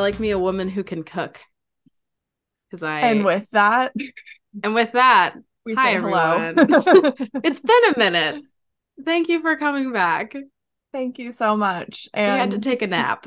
like me a woman who can cook. Because I And with that, and with that, we Hi, say hello. it's been a minute. Thank you for coming back. Thank you so much. We had to take a nap.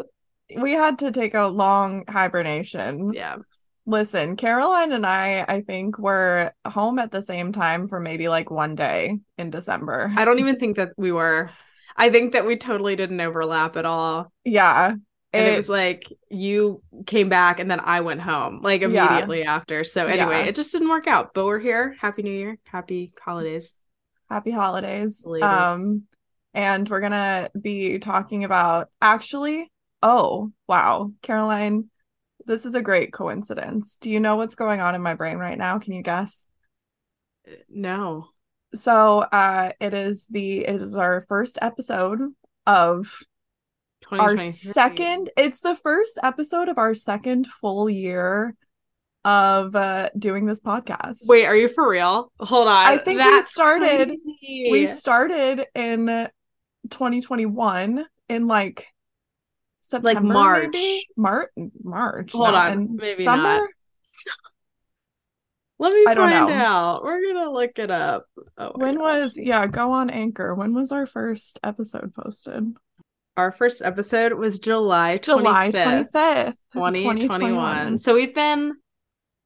We had to take a long hibernation. Yeah. Listen, Caroline and I, I think were home at the same time for maybe like one day in December. I don't even think that we were. I think that we totally didn't overlap at all. yeah. And it, It- was like you came back and then I went home like Yeah. immediately after. So anyway, Yeah. it just didn't work out. But we're here. Happy New Year. Happy holidays. Happy holidays. Belated. Um, and we're gonna be talking about actually, oh, wow, Caroline, this is a great coincidence. Do you know what's going on in my brain right now? Can you guess? No. So, uh, it is the it is our first episode of our second, it's the first episode of our second full year of uh doing this podcast. Wait, are you for real? Hold on. I think we started- crazy. we started in 2021 in like September, March. maybe? Mar- March. Hold no, on, maybe summer. not. Let me I find out. We're gonna look it up. Oh When was yeah? Go on Anchor. When was our first episode posted? Our first episode? Was July 25th, July 25th, 2021. So we've been,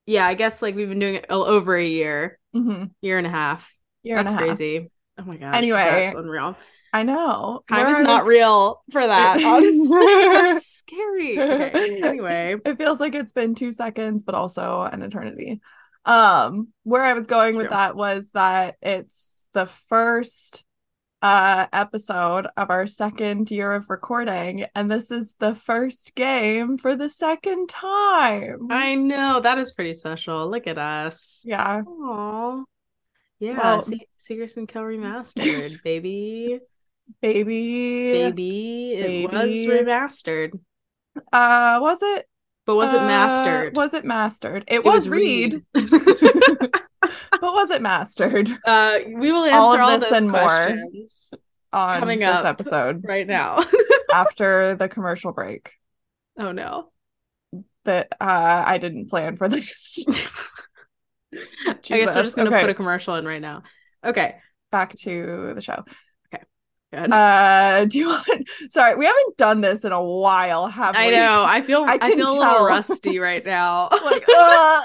yeah, I guess like we've been doing it over a year, hmm year and a half. Year That's a half. crazy. Oh my gosh. Anyway, that's unreal. I know. Time is not real for that. Honestly, that's scary. Okay. Anyway, It feels like it's been two seconds, but also an eternity. Um, where I was going with that was that it's the first uh episode of our second year of recording, and this is the first game for the second time. I know that is pretty special. Look at us. yeah. Aww. Yeah, Well- Se- and Kill remastered, baby, Baby. baby. It was remastered, Uh was it? but was it Uh, mastered? Was it mastered? It, It was, was read. Reed. but was it mastered uh, we will answer All all, of this those and more. on Coming this up. episode right now. after the commercial break? oh no. that uh I didn't plan for this. I guess we're just gonna Okay. put a commercial in right now. Okay. Back to the show. Okay. Good. Uh do you want sorry, we haven't done this in a while, have I we? know. I feel. I I, feel a little rusty right now. Like, uh...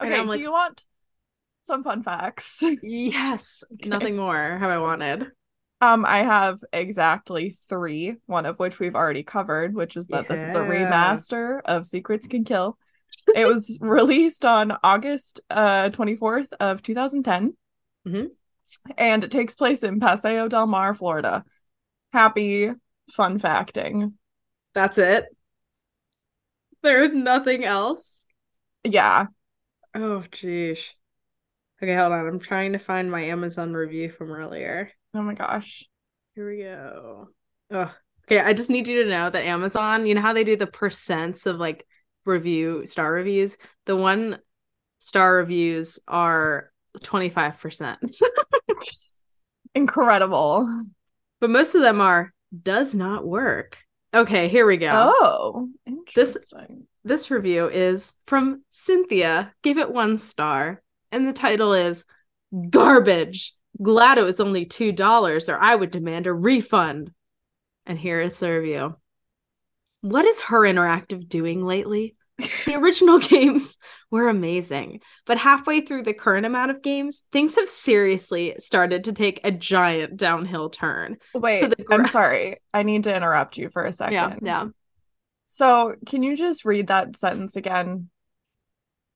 Okay, like- do you want some fun facts? yes. Nothing more have I wanted. Um, I have exactly three, one of which we've already covered, which is that this is a remaster of Secrets Can Kill. It was released on August uh 24th of 2010. Mhm. And it takes place in Paseo del Mar, Florida. Happy fun facting. That's it. There's nothing else. Yeah. Oh, jeez. Okay, hold on. I'm trying to find my Amazon review from earlier. Oh my gosh. Here we go. Oh, okay. I just need you to know that Amazon, you know how they do the percents of like review star reviews? The one star reviews are 25%. Incredible. but most of them are does not work. Okay, here we go. Oh, This- interesting. This review is from Cynthia. Give it one star. And the title is Garbage. Glad it was only $2 or I would demand a refund. And here is the review. What is Her Interactive doing lately? The original games were amazing, but halfway through the current amount of games, things have seriously started to take a giant downhill turn. Wait, the I'm sorry. I need to interrupt you for a second. Yeah, yeah. So, can you just read that sentence again?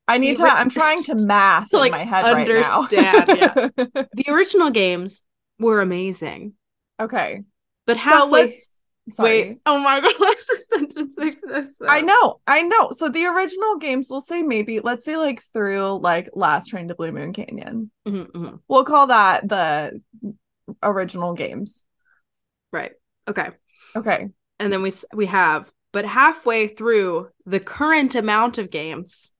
I need The to. I'm trying to math To, in like, my head understand, right now. The original games were amazing, okay. but So halfway let's. Sorry. Wait, oh my gosh, the sentence exists. I know, I know. So the original games, we'll say maybe, let's say like through like Last Train to Blue Moon Canyon. Mhm, mhm. We'll call that the original games. Right. Okay. Okay. And then we we have, but halfway through the current amount of games,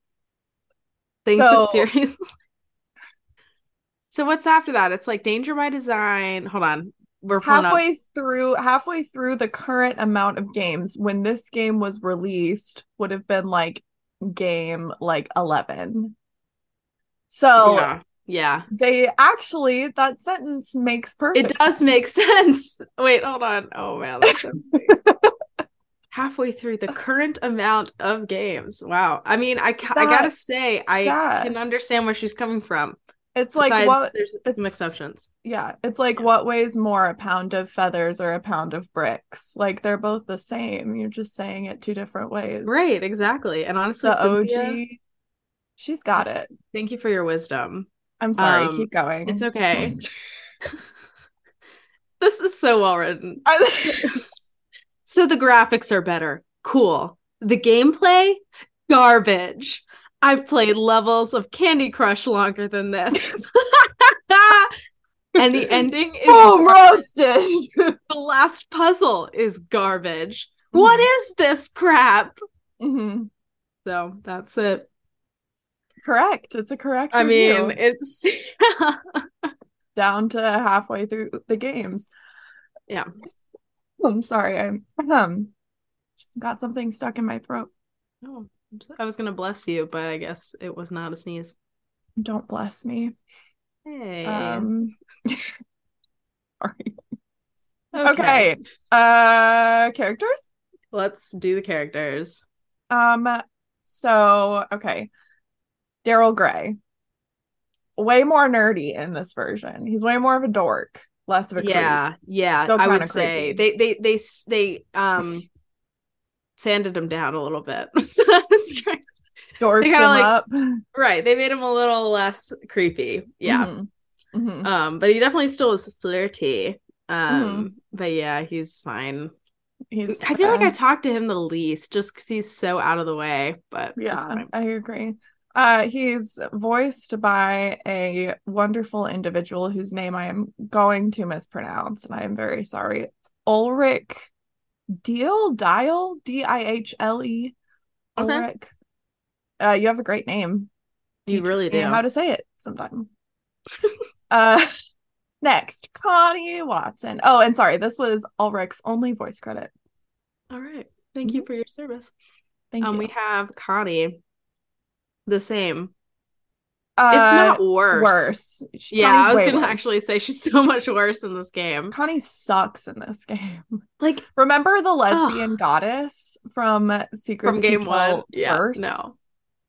things have So- seriously. so what's after that? It's like Danger by Design. Hold on. we're pulling up. halfway through halfway through the current amount of games when this game was released would have been like game like 11 so yeah. Yeah. they actually that sentence makes perfect It does make sense. Wait, hold on. Oh man, that's so. halfway through the current amount of games. Wow. I mean, I ca- I gotta say, I that- can understand where she's coming from. it's like Besides, what there's some exceptions. yeah it's like Yeah. what weighs more a pound of feathers or a pound of bricks like they're both the same you're just saying it two different ways Right, exactly. And honestly, the og Cynthia, she's got it thank you for your wisdom. i'm sorry Um, keep going It's okay. this is so well written. So the graphics are better. Cool. The gameplay, garbage. I've played levels of Candy Crush longer than this. and the ending is oh roasted the last puzzle is garbage. What is this crap? Mhm. So that's it. correct it's a correct I review. mean, it's down to halfway through the games Yeah. I'm sorry i um got something stuck in my throat Oh, I'm so- I was gonna bless you, but I guess it was not a sneeze. don't bless me Hey. um sorry okay uh characters Let's do the characters. Um, so okay. Daryl Gray. Way more nerdy in this version. He's way more of a dork, less of a creep. Yeah, yeah. Still I would say they they they s- they um sanded him down a little bit. Dorked him like- up. right. They made him a little less creepy. Yeah. Mhm. Mhm. Um, but he definitely still is flirty. Um, Mm-hmm. but yeah, he's fine. He's I feel like uh, I talked to him the least just because he's so out of the way, but yeah, fine. I agree. Uh he's voiced by a wonderful individual whose name I am going to mispronounce, and I am very sorry. Ulrich Deal Dial D I H L E. Ulrich. Uh you have a great name. You Teach really do. How to say it sometime. uh next, Connie Watson. Oh, and sorry, this was Ulrich's only voice credit. All right. Thank you for your service. Thank um, you. we have Connie, the same, uh, if not worse. worse. She- Yeah, Connie's I was gonna worse. actually say she's so much worse in this game. Connie sucks in this game. Like Remember the lesbian goddess from Secret from game one, yeah, First? no,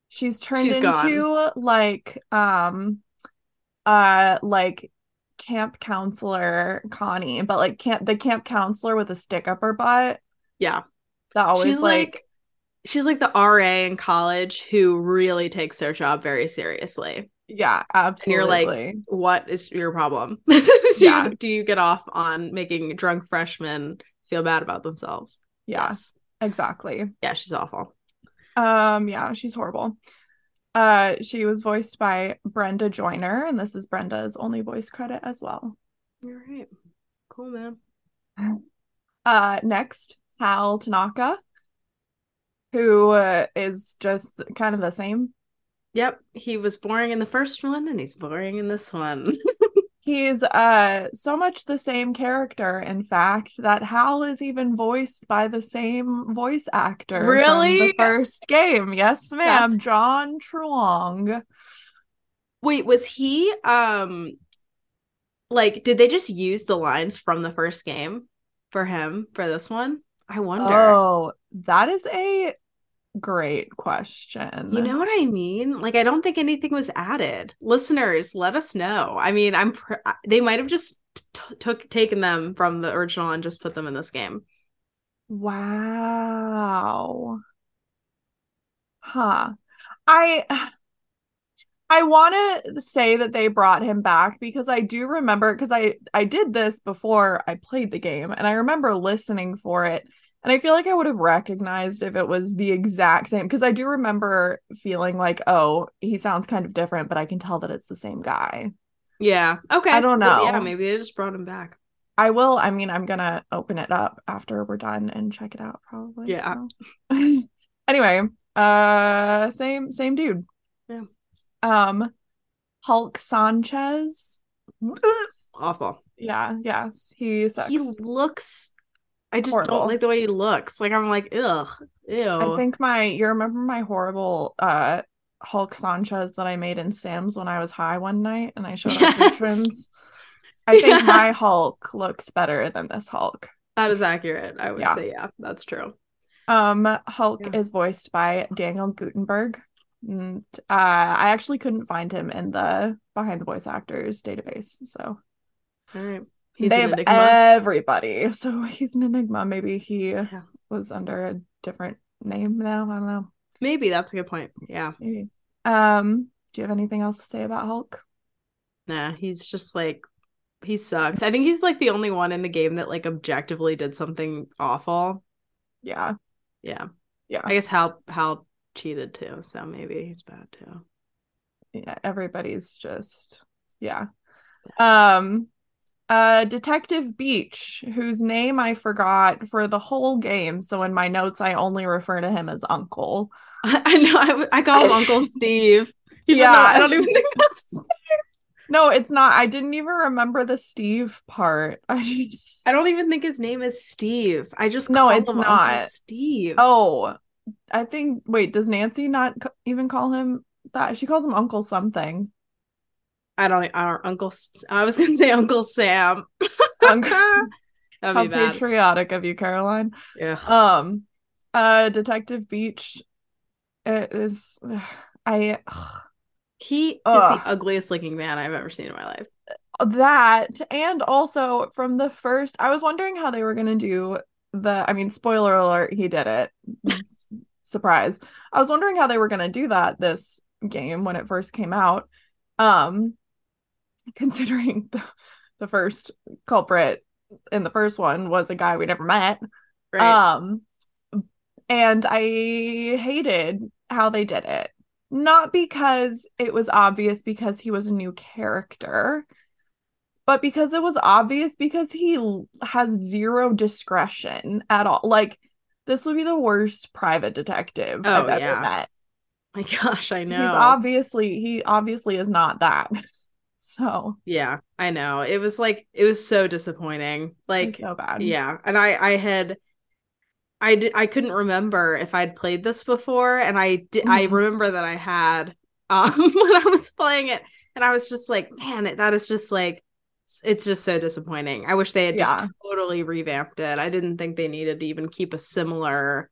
She's turned She's gone. into like um uh like camp counselor Connie, but like camp the camp counselor with a stick up her butt. yeah, That always she's like, like, she's like the RA in college who really takes their job very seriously. yeah, absolutely. you're like, What is your problem? do, Yeah. you, do you get off on making drunk freshmen feel bad about themselves? yeah, Yes. exactly. Yeah, she's awful. Um, yeah, she's horrible. Uh, she was voiced by Brenda Joyner, and this is Brenda's only voice credit as well. All right, cool, man. Uh, next, Hal Tanaka, who uh, is just kind of the same. Yep, he was boring in the first one, and he's boring in this one. He's uh so much the same character, in fact, that Hal is even voiced by the same voice actor. from Really? the first game. Yes, ma'am. That's- John Truong. Wait, was he um like did they just use the lines from the first game for him for this one? I wonder. Oh, that is a great question. You know what I mean? Like I don't think anything was added. Listeners, let us know. I mean, I'm pr- they might have just t- took taken them from the original and just put them in this game. Wow. Huh. I I want to say that they brought him back because I do remember because I I did this before I played the game and I remember listening for it and I feel like I would have recognized if it was the exact same because I do remember feeling like oh he sounds kind of different but I can tell that it's the same guy. Yeah. Okay. I don't Well, Yeah, maybe they just brought him back. I will I mean I'm gonna open it up after we're done and check it out probably. Yeah. so. anyway, uh same same dude. Yeah. Um Hulk Sanchez. Awful. Yeah, yes. He sucks. He looks. I just Horrible. don't like the way he looks. Like I'm like, ugh, ew. I think my you remember my horrible uh Hulk Sanchez that I made in Sam's when I was high one night and I showed Yes. patrons. I think my Hulk looks better than this Hulk. that is accurate. I would Yeah. say, yeah, that's true. Um, Hulk Yeah. is voiced by Daniel Gutenberg. And, uh, I actually couldn't find him in the behind the voice actors database, so All right. He's they an have enigma. everybody. So he's an enigma. Maybe he Yeah. was under a different name now. I don't know. Maybe that's a good point. Yeah. Maybe. Um, do you have anything else to say about Hulk? Nah, he's just like he sucks. I think he's like the only one in the game that like objectively did something awful. Yeah, Yeah. yeah, I guess Hal Hal cheated too, so maybe he's bad too. yeah. Everybody's just yeah. Um, uh, Detective Beach, whose name I forgot for the whole game. So in my notes, I only refer to him as Uncle. I, know I know. I, call him Uncle Steve. Yeah. I don't even think that's. No, it's not. I didn't even remember the Steve part. I just I don't even think his name is Steve. I just No, call it's him Uncle not. Steve. oh, I think. Wait, does Nancy not c- even call him that? She calls him Uncle something. I don't. Don't. Uncle. I was gonna say Uncle Sam. Uncle. How patriotic of you, Caroline. Yeah. Um, uh, Detective Beach is I He is Ugh. the ugliest looking man I've ever seen in my life. that and also from the first I was wondering how they were gonna do the I mean spoiler alert he did it surprise I was wondering how they were gonna do that this game when it first came out um considering the, the first culprit in the first one was a guy we never met Right. Um, and I hated how they did it. Not because it was obvious because he was a new character, but because it was obvious because he has zero discretion at all. Like, this would be the worst private detective Oh, I've ever yeah. met. My gosh, I know. He's obviously he obviously is not that. so yeah, I know. It was like it was so disappointing. Like so bad. yeah, and I I had I did I couldn't remember if I'd played this before and I did I Mhm. remember that I had um when I was playing it and I was just like, man, it, that is just like it's just so disappointing. I wish they had Yeah. just totally revamped it. I didn't think they needed to even keep a similar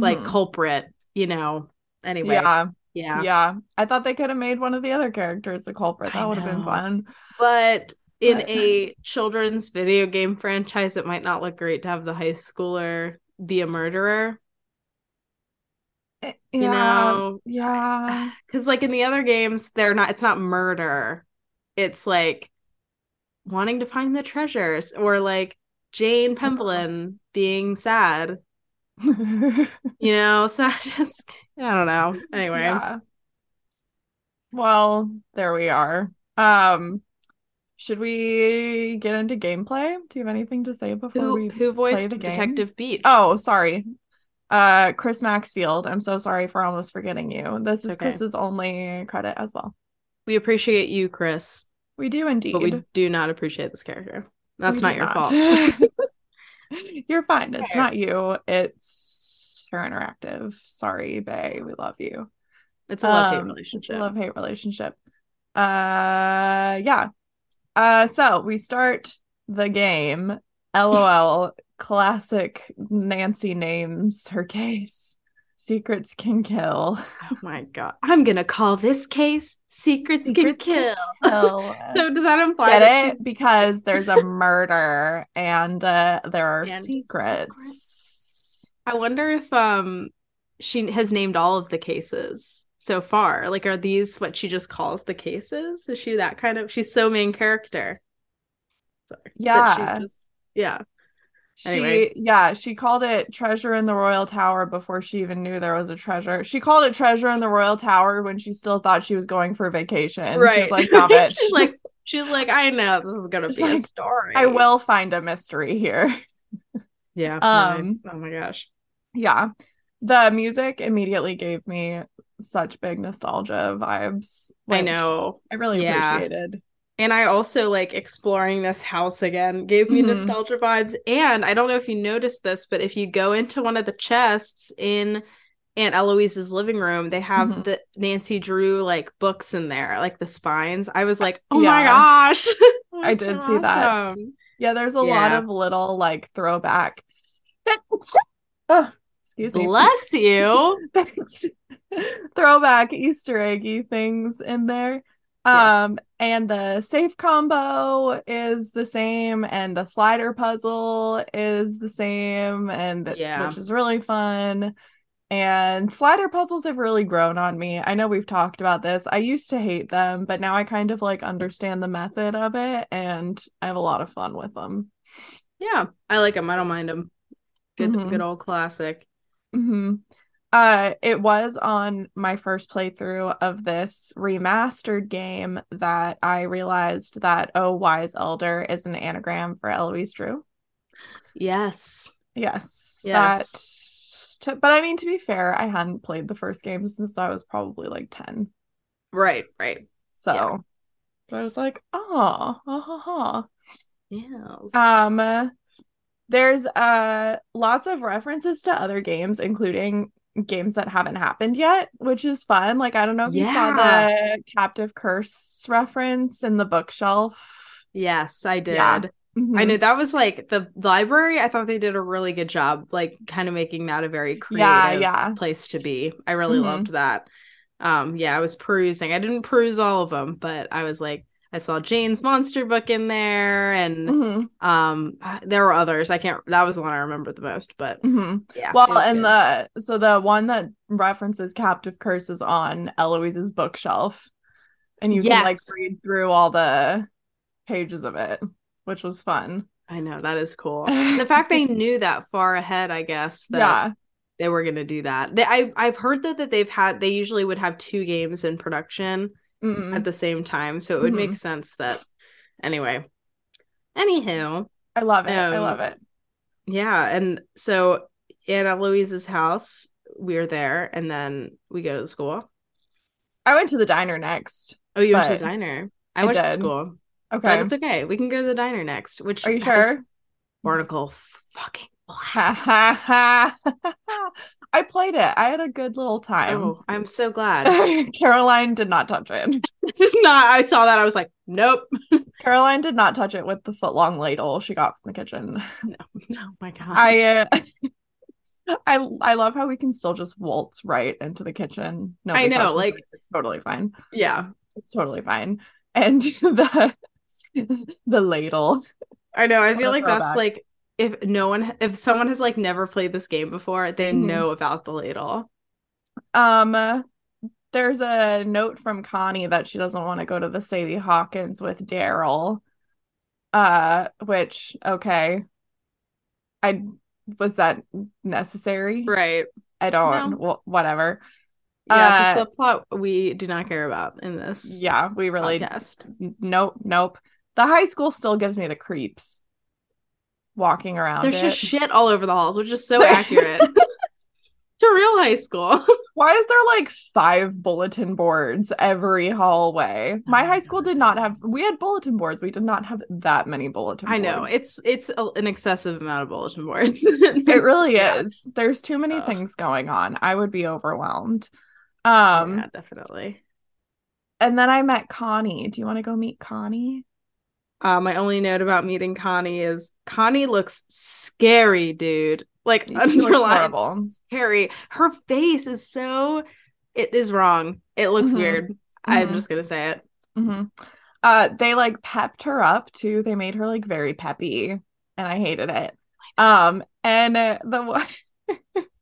like Mhm. culprit, you know. Anyway, yeah. Yeah. Yeah. I thought they could have made one of the other characters the culprit. That would have been fun. But in But- a children's video game franchise, it might not look great to have the high schooler be a murderer, Eh, you know? Yeah. Because, like, in the other games, they're not, it's not murder. It's like wanting to find the treasures or like Jane Penvellyn being sad, you know? So I just, I don't know. Anyway, Yeah. Well, there we are. Um, should we get into gameplay? Do you have anything to say before who, we who voiced? Detective Beach? Oh, sorry. Uh, Chris Maxfield. I'm so sorry for almost forgetting you. This is okay. Chris's only credit as well. we appreciate you, Chris, We do indeed. but we do not appreciate this character. That's We not your not. fault. You're fine. It's not you. It's her interactive. Sorry, Bay. We love you. It's a love hate Um, relationship. It's a love hate relationship. Uh, yeah. Uh, so we start the game. LOL. classic Nancy names her case. Secrets can kill. Oh my god. I'm gonna call this case Secrets, Secrets Can Can Kill. Kill. so does that imply Get that it? she's Because there's a murder and uh, there are And secrets. I wonder if um she has named all of the cases so far. Like are these what she just calls the cases? Is she that kind of she's so main character? Sorry. Yeah. she just yeah. She, Anyway. yeah, she called it Treasure in the Royal Tower before she even knew there was a treasure. She called it Treasure in the Royal Tower when she still thought she was going for vacation. She was like, no, bitch. she's like she's like, I know this is gonna She's be a story. I will find a mystery here. Yeah. Um, right. oh my gosh. yeah. The music immediately gave me such big nostalgia vibes. I know. I really Yeah. appreciated. And I also like exploring this house again, gave me Mhm. nostalgia vibes. And I don't know if you noticed this, but if you go into one of the chests in Aunt Eloise's living room, they have Mhm. the Nancy Drew like books in there, like the spines. I was like, oh my gosh. I did so see that. Yeah, there's a lot of little like throwback. oh, excuse me. Bless you. Throwback Easter eggy things in there. Um, Yes. And the safe combo is the same, and the slider puzzle is the same, and Yeah. which is really fun. And slider puzzles have really grown on me. I know we've talked about this. I used to hate them, but now I kind of like understand the method of it, and I have a lot of fun with them. Yeah, I like them. I don't mind them. Good, Mhm. good old classic. hmm Uh, it was on my first playthrough of this remastered game that I realized that Oh Wise Elder is an anagram for Eloise Drew. Yes. Yes, Yes. that. but I mean, to be fair, I hadn't played the first game since I was probably like ten. Right. Right. So, Yeah. but I was like, oh, ha ha ha. Yes. Um, there's uh lots of references to other games, including games that haven't happened yet, which is fun. Like I don't know if you saw the Captive Curse reference in the bookshelf. yes, I did. Yeah. I Mhm. knew that was like the library. I thought they did a really good job, like kind of making that a very creative Yeah, yeah. place to be. I really Mhm. loved that. Um, yeah, I was perusing. I didn't peruse all of them, but I was like, I saw Jane's monster book in there, and Mhm, um, there were others. I can't. That was the one I remember the most, but mhm. yeah. Well, and good. the so the one that references Captive Curse is on Eloise's bookshelf, and you can like read through all the pages of it, which was fun. I know that is cool. the fact they knew that far ahead, I guess that yeah. they were gonna do that. They, I I've heard that that they've had they usually would have two games in production Mm-mm. at the same time, so it would make sense that. Anyway, anywho, I love it. I love Um, it. yeah, and so Aunt Eloise's house, we're there, and then we go to the school. I went to the diner next. Oh, you went to the diner. I, I went to did. school, but Okay. it's okay. We can go to the diner next. Which Are you sure? Barnacle fucking Ha blast. I played it. I had a good little time. Oh, I'm so glad. Caroline did not touch it. Just not. I saw that. I was like, nope. Caroline did not touch it with the foot long ladle she got from the kitchen. No, no, my God. I uh, I I love how we can still just waltz right into the kitchen. No, I know, like- it's totally fine. yeah, It's totally fine. And the the ladle. I know. I feel like that's throwback. like if no one, if someone has like never played this game before, they Mhm. know about the ladle. Um, there's a note from Connie that she doesn't want to go to the Sadie Hawkins with Daryl. Uh, which okay, I was that necessary? Right. I don't. No. wh- whatever. Yeah, it's Uh, a subplot we do not care about in this. Yeah, we really. podcast. Nope, nope. The high school still gives me the creeps. Walking around There's it. just shit all over the halls, which is so accurate to real high school. Why is there like five bulletin boards every hallway? My high school did not have. We had bulletin boards. We did not have that many bulletin boards. I know it's it's a, an excessive amount of bulletin boards. It really Yeah. is. There's too many things going on. I would be overwhelmed. Um, yeah, definitely. and then I met Connie. Do you want to go meet Connie? Uh, my only note about meeting Connie is Connie looks scary, dude. Like underlined scary. Her face is so. It is wrong. It looks Mhm. weird. I'm Mhm. just gonna say it. hmm Uh, they like pepped her up too. They made her like very peppy, and I hated it. Um, and uh, the one-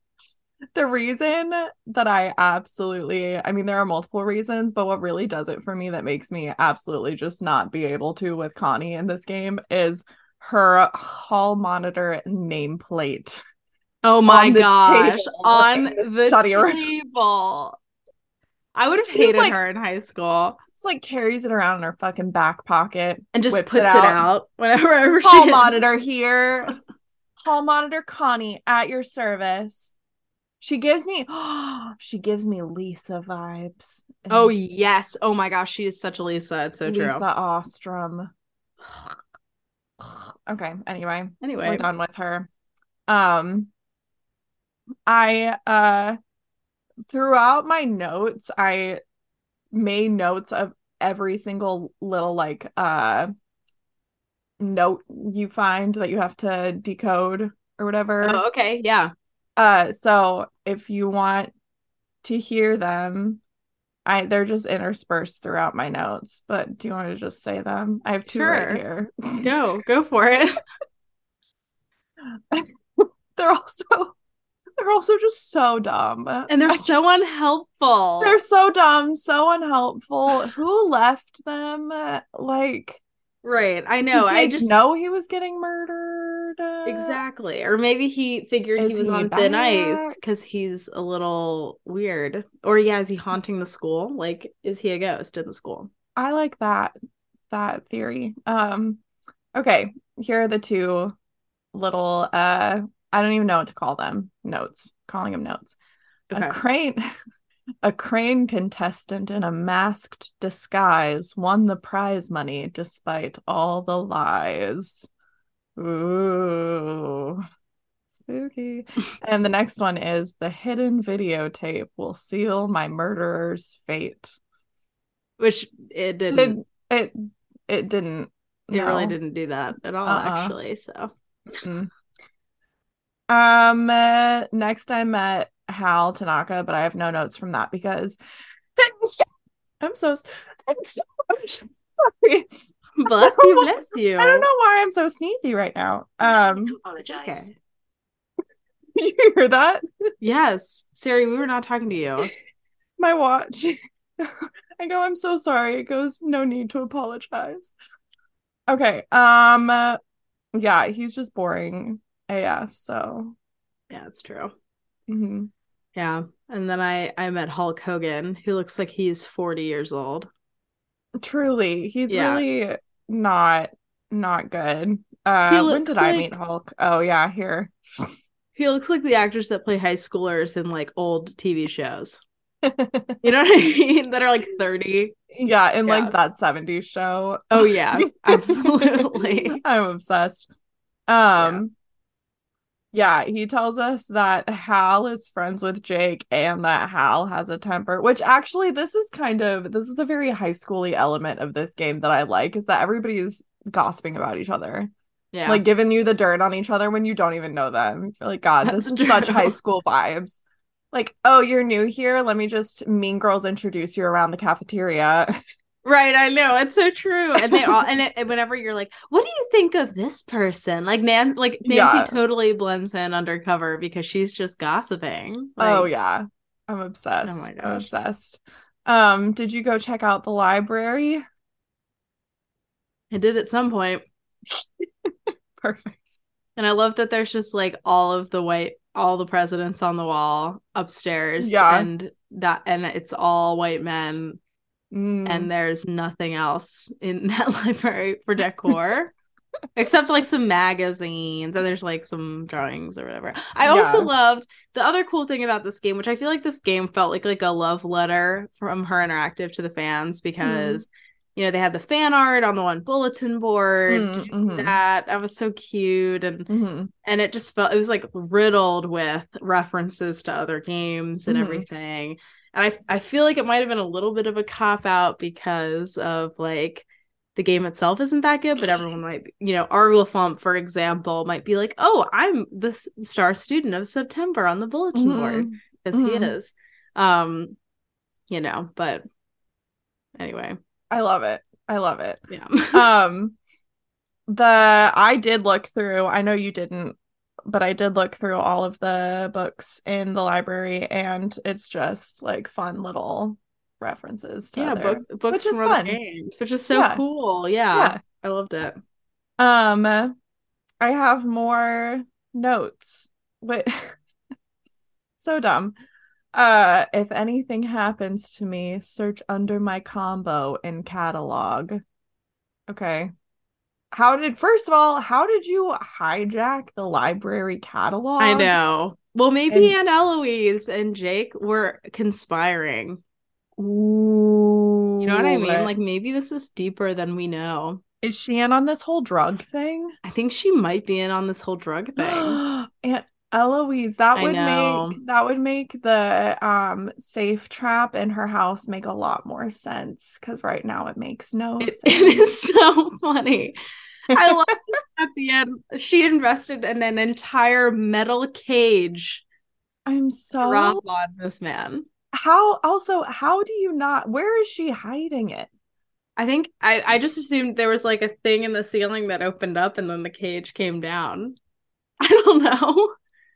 the reason that I absolutely, I mean, there are multiple reasons, but what really does it for me that makes me absolutely just not be able to with Connie in this game is her hall monitor nameplate. Oh my on gosh! On the the study room. table. I would have hated like- her in high school It's like carries it around in her fucking back pocket. and just puts it it out. out, whenever Hall monitor here. Hall monitor Connie at your service. She gives me she gives me Lisa vibes. Oh yes. Oh my gosh, she is such a Lisa. It's so Lisa true. Lisa Ostrom. Okay, anyway, Anyway, we're done with her. Um I uh throughout my notes, I made notes of every single little like uh note you find that you have to decode or whatever. oh, okay, yeah. Uh, so if you want to hear them, I they're just interspersed throughout my notes. But do you want to just say them? I have two Sure. right here. Go, go for it. they're also they're also just so dumb. And they're so unhelpful. they're so dumb, so unhelpful. Who left them? Like, right. I know. I just know he was getting murdered. Exactly. Or maybe he figured Is he was he on thin ice because he's a little weird. Or yeah, is he haunting the school? Like, is he a ghost in the school? I like that that theory. Um okay, here are the two little uh I don't even know what to call them. Notes. Calling them notes. Okay. A crane a crane contestant in a masked disguise won the prize money despite all the lies. Ooh. Spooky. and the next one is the hidden videotape will seal my murderer's fate. Which it didn't. Did it it didn't it really didn't do that at all, Uh-uh. actually. So. Um uh, next I met Hal Tanaka, but I have no notes from that because I'm so I'm so, I'm so sorry. bless you, bless you. I don't know why I'm so sneezy right now. Um i Okay. did you hear that? Yes, Siri, we were not talking to you. My watch. I go, I'm so sorry. It goes, no need to apologize. Okay. Um uh, yeah, he's just boring AF, so Yeah, it's true. mhm. Yeah. And then I I met Hulk Hogan, who looks like he's 40 years old. Truly, he's Yeah. really not not good. Uh when did I meet Hulk? Oh yeah, here. He looks like the actors that play high schoolers in like old TV shows. You know what I mean? That are like 30. yeah, in Yeah. like that 70s show. Oh yeah, absolutely. I'm obsessed. Um yeah, he tells us that Hal is friends with Jake and that Hal has a temper, which actually this is kind of this is a very high schooly element of this game that I like is that everybody's gossiping about each other. Yeah. Like giving you the dirt on each other when you don't even know them. You're like, God, this That's is such high school vibes. Like, oh, you're new here. Let me just mean girls introduce you around the cafeteria. Right, I know it's so true, and they all and it, and whenever you're like, "What do you think of this person?" Like Nan, like Nancy Yeah. totally blends in undercover because she's just gossiping. oh yeah. I'm obsessed. Oh my I'm gosh. obsessed. Um, did you go check out the library? I did at some point, Perfect. and I love that there's just like all of the white, all the presidents on the wall upstairs, Yeah. and that, and it's all white men, Mm. and there's nothing else in that library for decor. Except like some magazines and there's like some drawings or whatever. I also loved the other cool thing about this game, which I feel like this game felt like like a love letter from her interactive to the fans because you know they had the fan art on the one bulletin board. mm-hmm. that? That was so cute and Mhm. and it just felt it was like riddled with references to other games and Mhm. everything and i i feel like it might have been a little bit of a cop out because of like the game itself isn't that good but everyone might you know Arulfump, for example might be like oh i'm the star student of september on the bulletin board Mhm. because he Mhm. is um you know but anyway I love it. I love it. yeah um the I did look through, I know you didn't, but I did look through all of the books in the library and it's just like fun little references to yeah other- book, books which is from other fun. games which is so Yeah. cool yeah, Yeah. i loved it Um I have more notes. Wait. so dumb. Uh if anything happens to me, search under my combo in catalog. Okay. How did first of all, how did you hijack the library catalog? I know. Well, maybe And- Aunt Eloise and Jake were conspiring. Ooh. You know what I mean? Like maybe this is deeper than we know. is she in on this whole drug thing? I think she might be in on this whole drug thing. Aunt Eloise, that I would know. make that would make the um safe trap in her house make a lot more sense because right now it makes no It, sense. it is so funny. I love at the end. She invested in an entire metal cage I'm so rob on this man. how also how do you not where is she hiding it? I think I, I just assumed there was like a thing in the ceiling that opened up and then the cage came down. I don't know.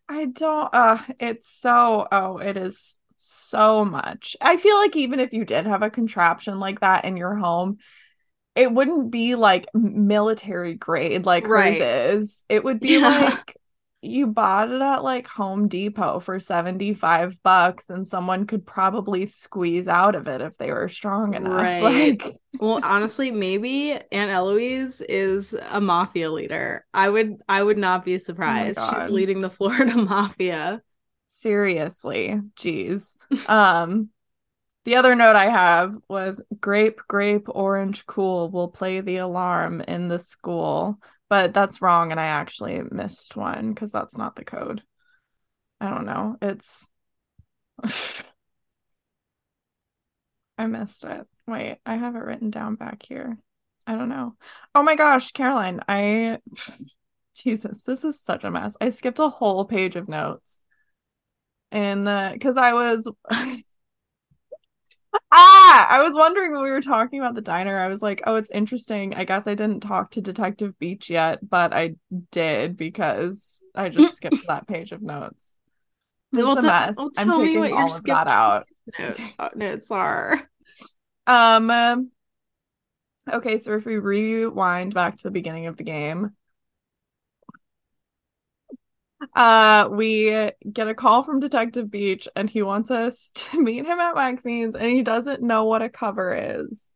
I don't uh it's so oh it is so much. I feel like even if you did have a contraption like that in your home, it wouldn't be like military grade like Right. hers is. It would be Yeah. like you bought it at like Home Depot for 75 bucks and someone could probably squeeze out of it if they were strong enough. Right. Like Well, honestly, maybe Aunt Eloise is a mafia leader. I would I would not be surprised. She's leading the Florida mafia. seriously, jeez. Um the other note I have was grape, grape, orange, cool will play the alarm in the school. But that's wrong, and I actually missed one because that's not the code. I don't know. It's I missed it. Wait, I have it written down back here. I don't know. Oh my gosh, Caroline, I Jesus, this is such a mess. I skipped a whole page of notes. And because I was Ah, I was wondering when we were talking about the diner. I was like, "Oh, it's interesting. I guess I didn't talk to Detective Beach yet, but I did because I just skipped that page of notes." This Well, is a mess. well, I'm taking all of skipped that out. Uh, notes are. Um, okay, so if we rewind back to the beginning of the game, uh, we get a call from Detective Beach and he wants us to meet him at Maxine's and he doesn't know what a cover is.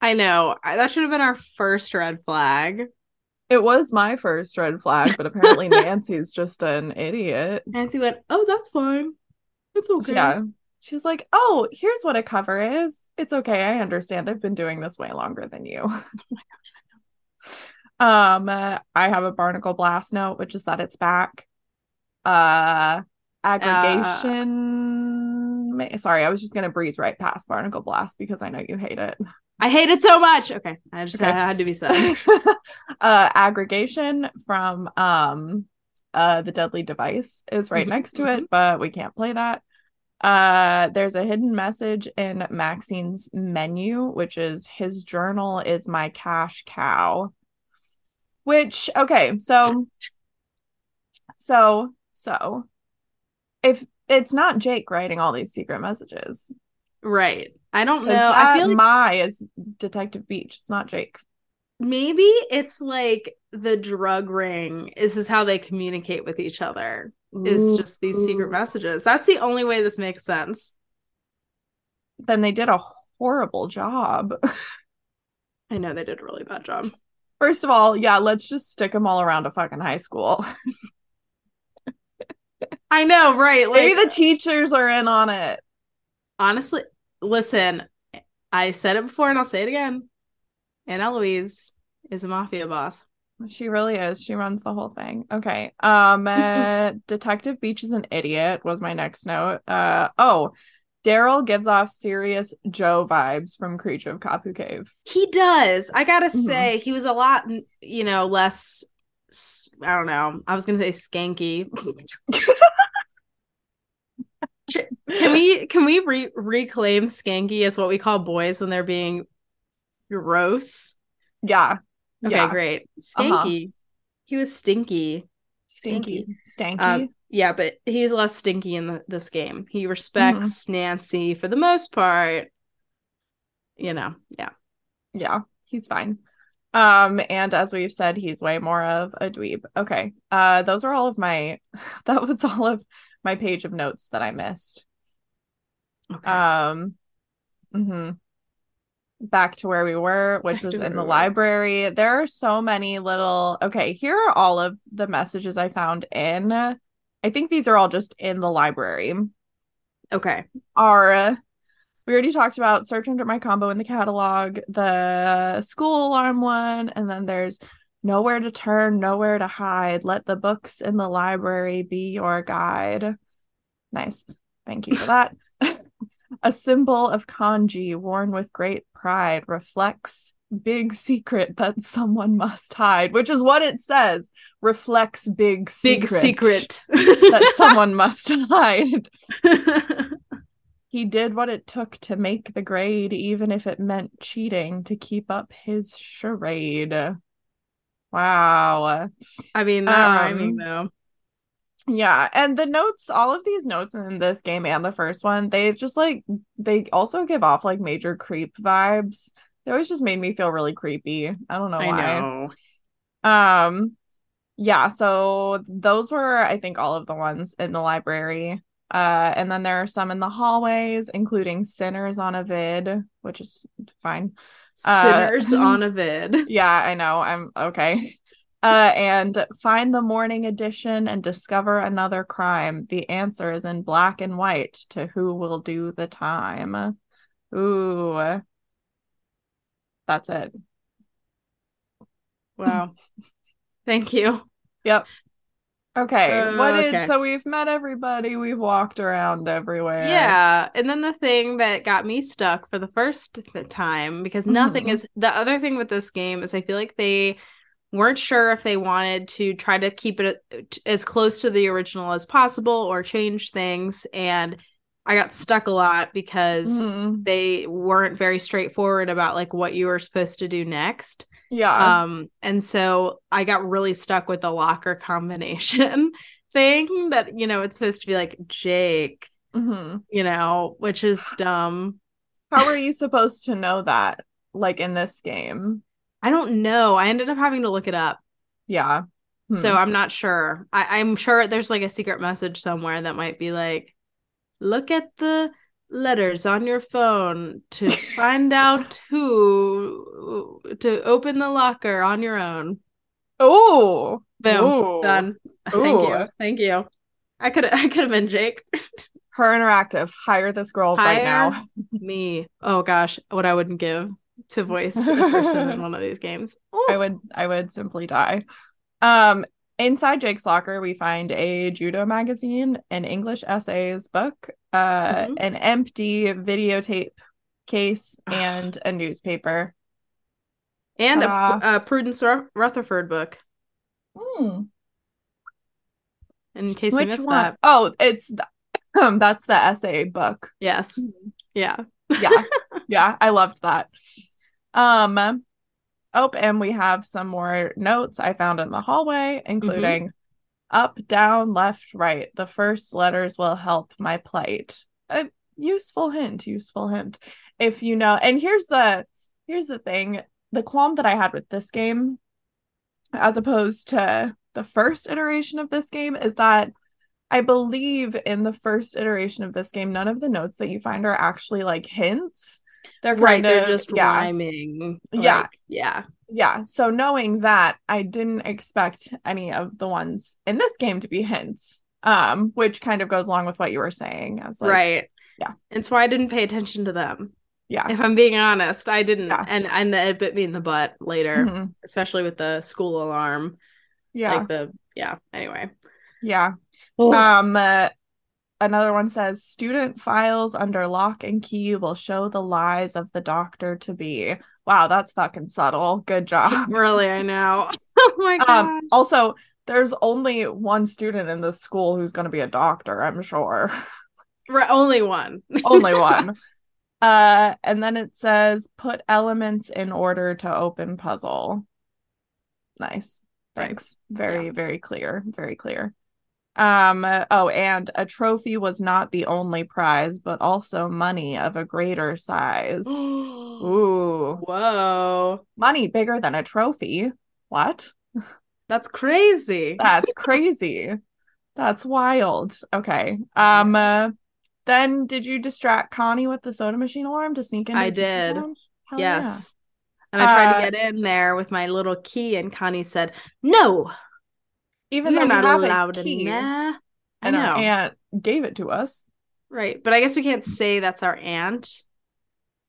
I know. That should have been our first red flag. It was my first red flag, but apparently Nancy's just an idiot. Nancy went, "Oh, that's fine. It's okay." Yeah. She was like, "Oh, here's what a cover is. It's okay. I understand. I've been doing this way longer than you." um, uh, I have a barnacle blast note, which is that it's back. Uh, aggregation. ma- Sorry, I was just gonna breeze right past barnacle blast because I know you hate it. I hate it so much. Okay, I just Okay. I had to be said. uh, aggregation from um, uh, the deadly device is right Mhm, next to it, but we can't play that. Uh, there's a hidden message in Maxine's menu, which is his journal is my cash cow. Which, okay, so, so, so, if it's not Jake writing all these secret messages, right. I don't know. I feel like my is Detective Beach. It's not Jake. maybe it's like the drug ring. This is how they communicate with each other. Is just these secret messages. That's the only way this makes sense. Then they did a horrible job. I know they did a really bad job. First of all, yeah, let's just stick them all around a fucking high school. I know, right? Like Maybe the teachers are in on it. honestly, listen, I said it before and I'll say it again. Aunt Eloise is a mafia boss. She really is. She runs the whole thing. Okay. Um uh, Detective Beach is an idiot was my next note. Uh oh, Daryl gives off serious Joe vibes from Creature of Kapu Cave. He does. I gotta Mhm. say, he was a lot, you know, less. I don't know. I was gonna say skanky. can we can we re- reclaim skanky as what we call boys when they're being gross? Yeah. Okay, yeah. great. Uh-huh. Skanky. He was stinky. Stinky. Stanky. Um, yeah, but he's less stinky in the, this game. He respects Nancy for the most part. You know, yeah. yeah, he's fine. Um, and as we've said, he's way more of a dweeb. Okay. Uh those are all of my that was all of my page of notes that I missed. Okay. Um mhm. Back to where we were, which was in the library. There are so many little okay, here are all of the messages I found in I think these are all just in the library. Okay. Are we already talked about search under my combo in the catalog, the school alarm one, and then there's nowhere to turn, nowhere to hide. Let the books in the library be your guide. Nice. Thank you for that. A symbol of kanji worn with great pride reflects big secret that someone must hide, which is what it says. Reflects big secret. Big secret. that someone must hide. He did what it took to make the grade, even if it meant cheating to keep up his charade. Wow. I mean, that Um, rhyming though. Yeah, and the notes, all of these notes in this game and the first one, they just like they also give off like major creep vibes. They always just made me feel really creepy. I don't know I why. know. Um yeah, so those were I think all of the ones in the library. Uh and then there are some in the hallways, including Sinners on a vid, which is fine. Uh, Sinners on a vid. Yeah, I know. I'm okay. Uh, and find the morning edition and discover another crime. The answer is in black and white to who will do the time. Ooh. That's it. Wow. Thank you. Yep. Okay. Uh, what did okay. so we've met everybody, we've walked around everywhere. Yeah, and then the thing that got me stuck for the first th- time because nothing Mhm. is the other thing with this game is I feel like they weren't sure if they wanted to try to keep it uh, as close to the original as possible or change things and I got stuck a lot because Mhm. they weren't very straightforward about like what you were supposed to do next. Yeah. Um, and so I got really stuck with the locker combination thing that, you know, it's supposed to be like Jake, Mhm. you know, which is dumb. How are you supposed to know that? Like in this game? I don't know. I ended up having to look it up. Yeah. So Hmm. I'm not sure. I- I'm sure there's like a secret message somewhere that might be like, look at the letters on your phone to find out who to open the locker on your own. Oh. Boom. Ooh. Done. Thank you. Thank you. I could I could have been Jake. Her Interactive, hire this girl right now. Me. Oh gosh, what I wouldn't give to voice a person in one of these games. I would I would simply die. Um inside Jake's locker we find a judo magazine, an English essays book, uh Mhm. an empty videotape case and a newspaper. And a, a Prudence Rutherford book. In case you missed one? that. Oh, it's um, that's the essay book. Yes. Yeah. Yeah. yeah, I loved that. Um oh, and we have some more notes I found in the hallway, including up, down, left, right. The first letters will help my plight. A useful hint, useful hint. If you know, and here's the here's the thing. The qualm that I had with this game, as opposed to the first iteration of this game, is that I believe in the first iteration of this game, none of the notes that you find are actually like hints. They're Right. of They're just yeah, rhyming. Yeah. Like, yeah. yeah. So knowing that, I didn't expect any of the ones in this game to be hints. Um, which kind of goes along with what you were saying. As like, right. yeah. And so I didn't pay attention to them. yeah, If I'm being honest, I didn't. Yeah. And and it bit me in the butt later, Mhm. especially with the school alarm. yeah, Like the yeah. Anyway. yeah. Um, uh, another one says student files under lock and key will show the lies of the doctor to be. Wow, that's fucking subtle. Good job. really, I know. oh my god. Um, also, there's only one student in this school who's going to be a doctor, I'm sure. Right, only one. only one. Uh, and then it says put elements in order to open puzzle. Nice. Right. Thanks. Very, very clear. Very clear. Um, oh, and a trophy was not the only prize, but also money of a greater size. Ooh, Whoa. money bigger than a trophy. What? That's crazy. That's crazy. That's wild. Okay. Um, uh, then did you distract Connie with the soda machine alarm to sneak in? I did. Hell yeah. yes. And I tried Uh, to get in there with my little key, and Connie said, No, Even you're though we not have allowed a in key. there. And our aunt gave it to us. Right. But I guess we can't say that's our aunt.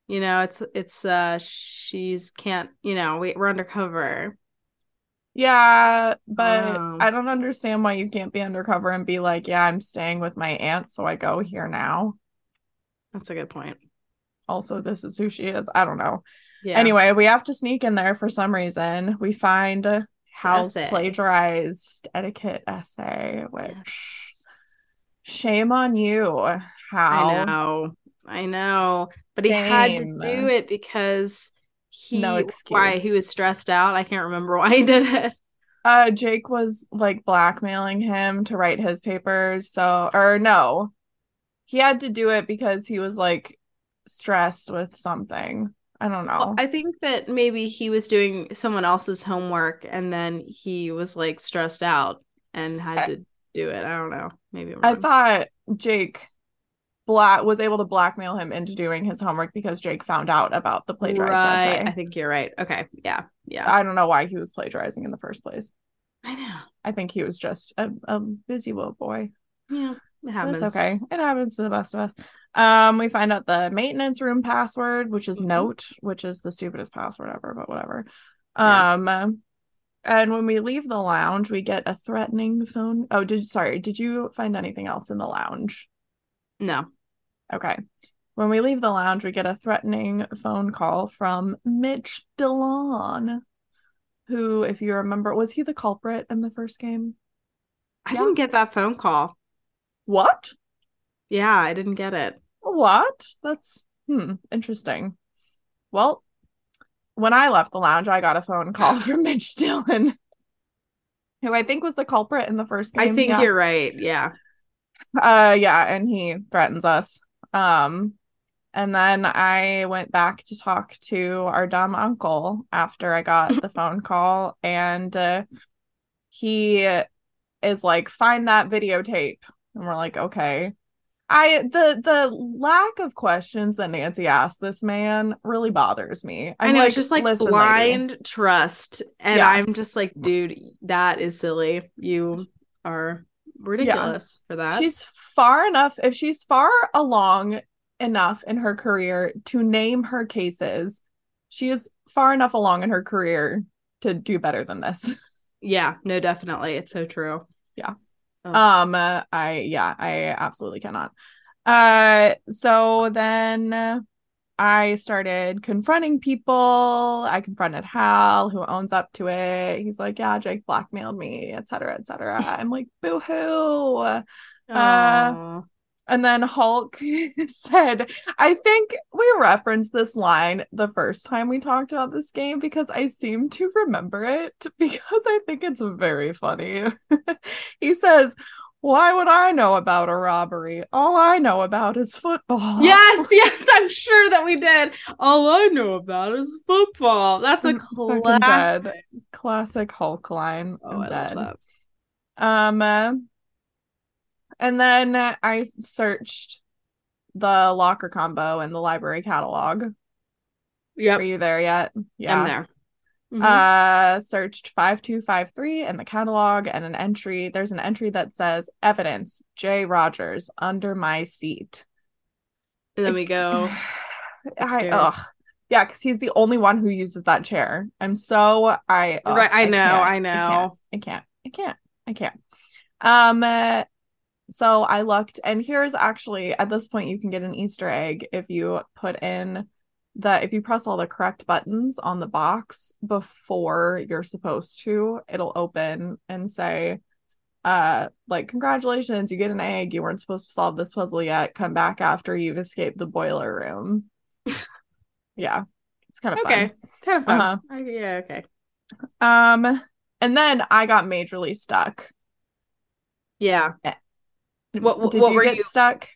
You know, it's it's uh she's can't, you know, we, we're undercover. Yeah, but Wow. I don't understand why you can't be undercover and be like, yeah, I'm staying with my aunt, so I go here now. That's a good point. Also, this is who she is. I don't know. Yeah. Anyway, we have to sneak in there for some reason. We find Hal's essay. plagiarized etiquette essay, which Yes. shame on you, Hal. I know. I know. But he had to do it because he No why he was stressed out. I can't remember why he did it. Uh, Jake was like blackmailing him to write his papers. So, or no, he had to do it because he was like stressed with something. I don't know. Well, I think that maybe he was doing someone else's homework and then he was like stressed out and had I- to do it. I don't know. Maybe I thought Jake black was able to blackmail him into doing his homework because Jake found out about the plagiarized right. essay. I think you're right. Okay. Yeah. Yeah. I don't know why he was plagiarizing in the first place. I know. I think he was just a, a busy little boy. Yeah. It happens. That's okay. It happens to the best of us. Um, we find out the maintenance room password, which is Mhm. note, which is the stupidest password ever, but whatever. Yeah. Um, and when we leave the lounge, we get a threatening phone. Oh, did sorry, did you find anything else in the lounge? No. Okay. When we leave the lounge, we get a threatening phone call from Mitch DeLon, who, if you remember, was he the culprit in the first game? I Yeah. didn't get that phone call. What? Yeah, I didn't get it. What? That's hmm, interesting. Well, when I left the lounge, I got a phone call from Mitch Dillon, who I think was the culprit in the first game. I think yeah. you're right. Yeah. Uh yeah, and he threatens us. Um and then I went back to talk to our dumb uncle after I got the phone call and uh, he is like find that videotape and we're like okay. I the the lack of questions that Nancy asked this man really bothers me. i I'm know it's just like "Listen, lady." blind trust. And Yeah. I'm just like, dude, that is silly. You are ridiculous for that. She's far enough, if she's far along enough in her career to name her cases, she is far enough along in her career to do better than this. yeah, no, definitely. It's so true. Yeah. Oh. Um, uh, I, yeah, I absolutely cannot. Uh, so then I started confronting people. I confronted Hal, who owns up to it. He's like, yeah, Jake blackmailed me, etc., cetera, et cetera. I'm like, boo hoo. Uh. And then Hulk said, I think we referenced this line the first time we talked about this game because I seem to remember it because I think it's very funny. he says, Why would I know about a robbery? All I know about is football. yes, yes, I'm sure that we did. All I know about is football. That's a fucking classic. dead. Classic Hulk line. Oh, I'm I dead. love that. Um, uh, and then I searched the locker combo in the library catalog. Yep, Are you there yet? Yeah. I'm there. Mhm. Uh searched 5253 in the catalog and an entry. There's an entry that says evidence Jay Rogers under my seat. and then we go. I ugh. Yeah, because he's the only one who uses that chair. I'm so I ugh, Right, I know, can't, I know. I can't. I can't. I can't. Um uh, so I looked and here's actually at this point you can get an Easter egg if you put in that if you press all the correct buttons on the box before you're supposed to, it'll open and say uh like congratulations you get an egg you weren't supposed to solve this puzzle yet come back after you've escaped the boiler room yeah it's kind of Okay, kind of fun. Uh-huh. Yeah, okay. um and then i got majorly stuck Yeah. What- what- did what you were get you- stuck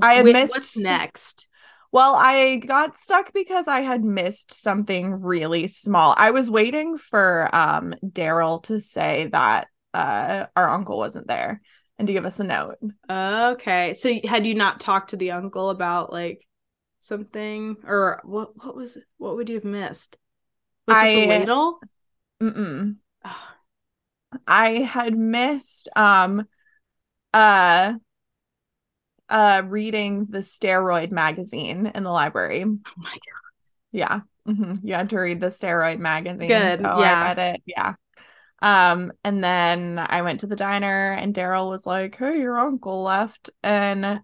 I had Wait, missed What's next? Well, I got stuck because I had missed something really small. I was waiting for um Daryl to say that uh our uncle wasn't there and to give us a note. Okay, so had you not talked to the uncle about like something, or what? What was? What would you have missed? Was it the I- ladle? Mm-mm. I had missed um uh uh reading the steroid magazine in the library. Oh my god. Yeah. hmm You had to read the steroid magazine. Good, So yeah. I read it. Yeah. Um, and then I went to the diner and Daryl was like, Hey, your uncle left. And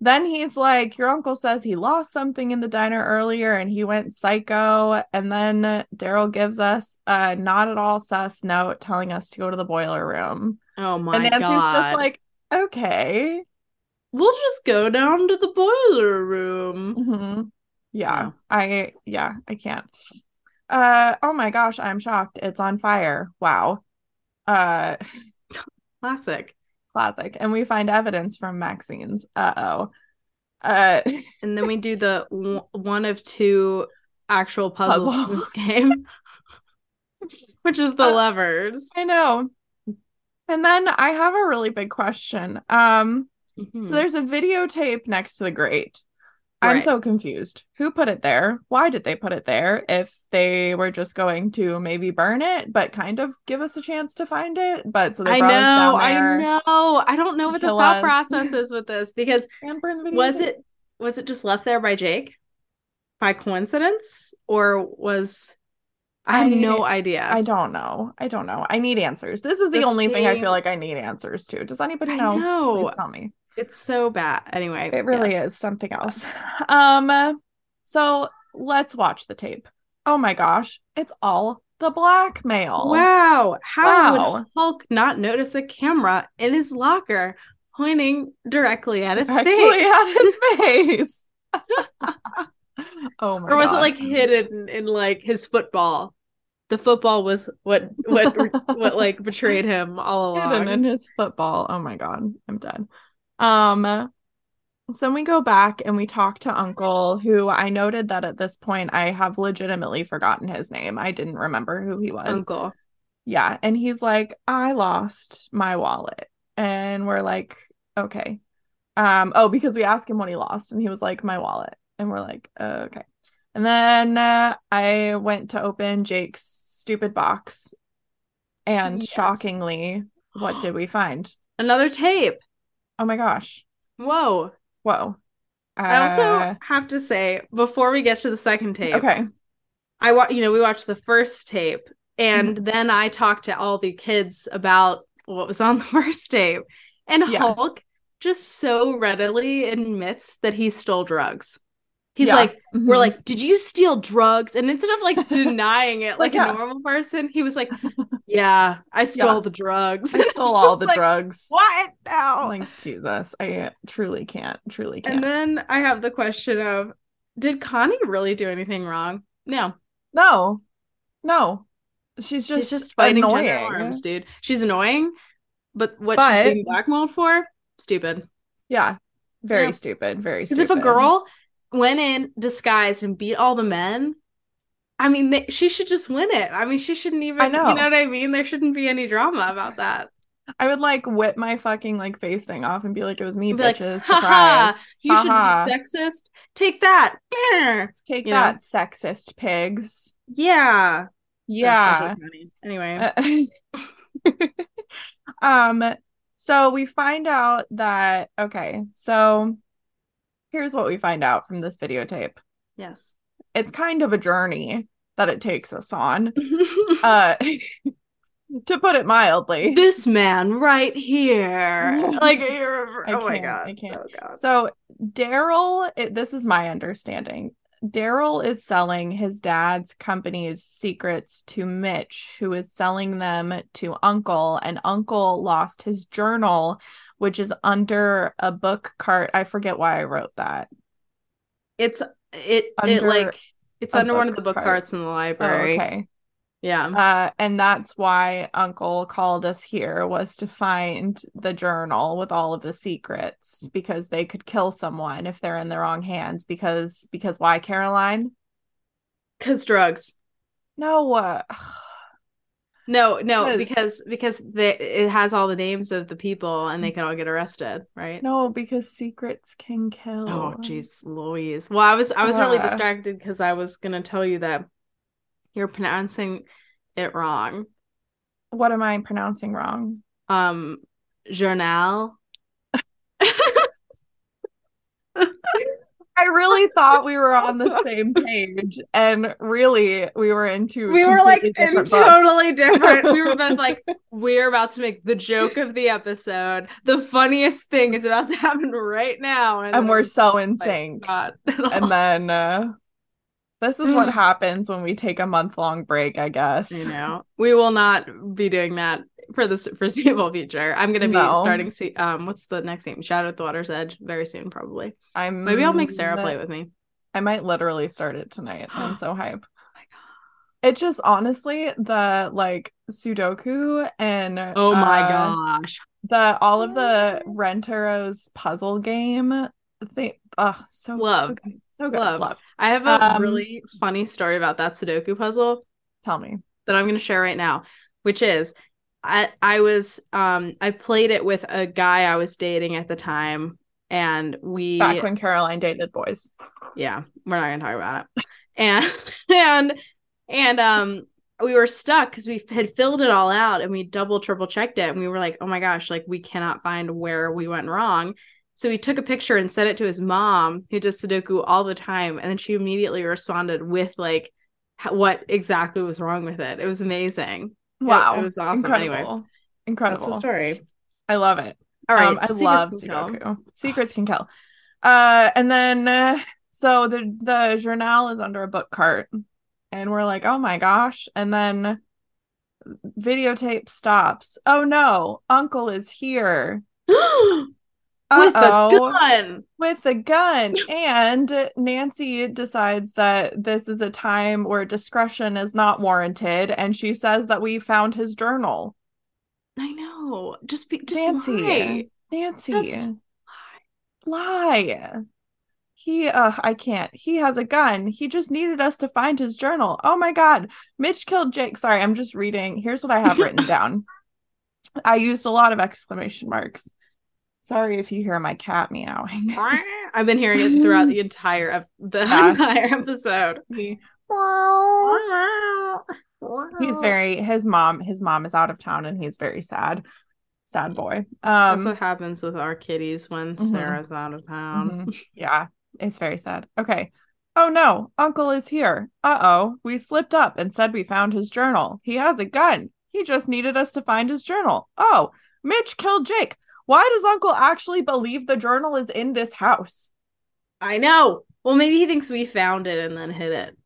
then he's like, Your uncle says he lost something in the diner earlier and he went psycho. And then Daryl gives us a not at all sus note telling us to go to the boiler room. Oh my god. and Nancy's god. just like, Okay. we'll just go down to the boiler room. hmm Yeah. No. I yeah, I can't. Uh oh my gosh, I'm shocked. It's on fire. Wow. Uh Classic. classic. And we find evidence from Maxine's. Uh-oh. Uh And then we do the w- one of two actual puzzles, in this game, which is the Uh, levers. I know. And then I have a really big question. Um Mhm. so there's a videotape next to the grate. I'm so confused. Who put it there? Why did they put it there? If they were just going to maybe burn it, but kind of give us a chance to find it. But so they I know, I know. I don't know what the thought us. process is with this because and burn the was it was it just left there by Jake by coincidence or was I have no idea. I don't know. I don't know. I need answers. This is the This only thing I feel like I need answers to. Does anybody know? know. Please tell me. It's so bad. Anyway, It really yes. is something else. Um, so let's watch the tape. Oh my gosh, it's all the blackmail. Wow. How Wow. would Hulk not notice a camera in his locker pointing directly at his Actually, face? at his face. oh my god. or was God. it like hidden in like his football? The football was what what what like betrayed him all along. hidden in his football? Oh my God, I'm done. Um, so then we go back and we talk to Uncle, who I noted that at this point I have legitimately forgotten his name. I didn't remember who he was. Uncle. Yeah. And he's like, I lost my wallet. And we're like, okay. Um, oh, because we asked him what he lost, and he was like, my wallet. And we're like, okay. And then uh, I went to open Jake's stupid box. And Yes. shockingly, what did we find? Another tape. Oh my gosh. Whoa. Whoa. I also Uh, have to say before we get to the second tape, okay. I wa- you know, we watched the first tape and Mm-hmm. then I talked to all the kids about what was on the first tape. And Yes. Hulk just so readily admits that he stole drugs. He's Yeah. like, we're Mhm. like, did you steal drugs? And instead of like denying it like Like, yeah. a normal person, he was like, yeah, I stole Yeah. the drugs. I stole all the like, drugs. What now? Like Jesus, I truly can't, truly can't. and then I have the question of, did Connie really do anything wrong? No, no, no, she's just she's just fighting annoying. norms, dude. She's annoying, but what But- she's being blackmailed for, stupid. Yeah, very Yeah. stupid, very Because stupid. if a girl went in disguised and beat all the men, I mean, they, she should just win it. I mean, she shouldn't even. I know. You know what I mean? There shouldn't be any drama about that. I would like whip my fucking like face thing off and be like, "It was me, Be bitches." "Haha, Surprise! You Haha. should be sexist. Take that. Take You know? that, sexist pigs. Yeah. Yeah. Anyway. Uh, um. So we find out that okay. So here's what we find out from this videotape. yes. It's kind of a journey that it takes us on. Uh, to put it mildly. this man right here. Like, oh my god. I can't. Oh god. So Daryl, this is my understanding. Daryl is selling his dad's company's secrets to Mitch, who is selling them to Uncle, and Uncle lost his journal, which is under a book cart. I forget why I wrote that. It's it it like it's under one of the book cart. carts in the Oh, library. okay. Yeah. Uh, and that's why Uncle called us here was to find the journal with all of the secrets because they could kill someone if they're in the wrong hands. Because because why, Caroline? Cause drugs. No, uh, No, no, 'Cause- because because they, it has all the names of the people and they can all get arrested, right? no, because secrets can kill. Oh, jeez, Louise. Well, I was I was really Uh. distracted because I was gonna tell you that you're pronouncing it wrong. What am I pronouncing wrong? Um, journal. I really thought we were on the same page, and really, we were into we were like totally different. We were both like, we're about to make the joke of the episode. The funniest thing is about to happen right now, and, and we're so in sync. and then uh, this is what happens when we take a month long break. I guess. I know we will not be doing that for the foreseeable future. I'm gonna be No. starting. Um, what's the next game? Shadow at the Water's Edge very soon, probably. I'm Maybe I'll make Sarah play with me. I might literally start it tonight. I'm so hype. Oh It just honestly the like Sudoku and Oh my uh, gosh! the all of the Rentero's puzzle game thing. Oh, so Love. so. So good. Love. Love. I have a um, really funny story about that Sudoku puzzle. Tell me. that I'm going to share right now, which is I I was um I played it with a guy I was dating at the time and we Back when Caroline dated boys. yeah, we're not going to talk about it. And and and um we were stuck cuz we had filled it all out and we double triple checked it and we were like, "Oh my gosh, like we cannot find where we went wrong." So he took a picture and sent it to his mom, who does Sudoku all the time, and then she immediately responded with like what exactly was wrong with it. It was amazing. Wow. it, was awesome. Incredible. Anyway, that's Incredible. the story. I love it. All right, Um, I Secrets love kill. Sudoku. Secrets can kill. Uh, and then uh, so the the journal is under a book cart, and we're like, oh my gosh! And then videotape stops. Oh no, Uncle is here. with the Uh-oh. gun. with a gun. and Nancy decides that this is a time where discretion is not warranted, and she says that we found his journal. I know. Just be just Nancy. lie. Nancy, Just lie. He, uh, I can't. He has a gun. He just needed us to find his journal. Oh my God. Mitch killed Jake. Sorry, I'm just reading. Here's what I have written down. I used a lot of exclamation marks. Sorry if you hear my cat meowing. I've been hearing it throughout the entire ep- the Yeah. entire episode. He's very his mom his mom is out of town and he's very sad sad boy. That's um what happens with our kitties when Mhm. Sarah's out of town. mhm. yeah it's very sad. Okay. Oh no. Uncle is here. Uh-oh. We slipped up and said we found his journal. He has a gun. He just needed us to find his journal. Oh mitch killed jake why does uncle actually believe the journal is in this house I know. Well, maybe he thinks we found it and then hid it.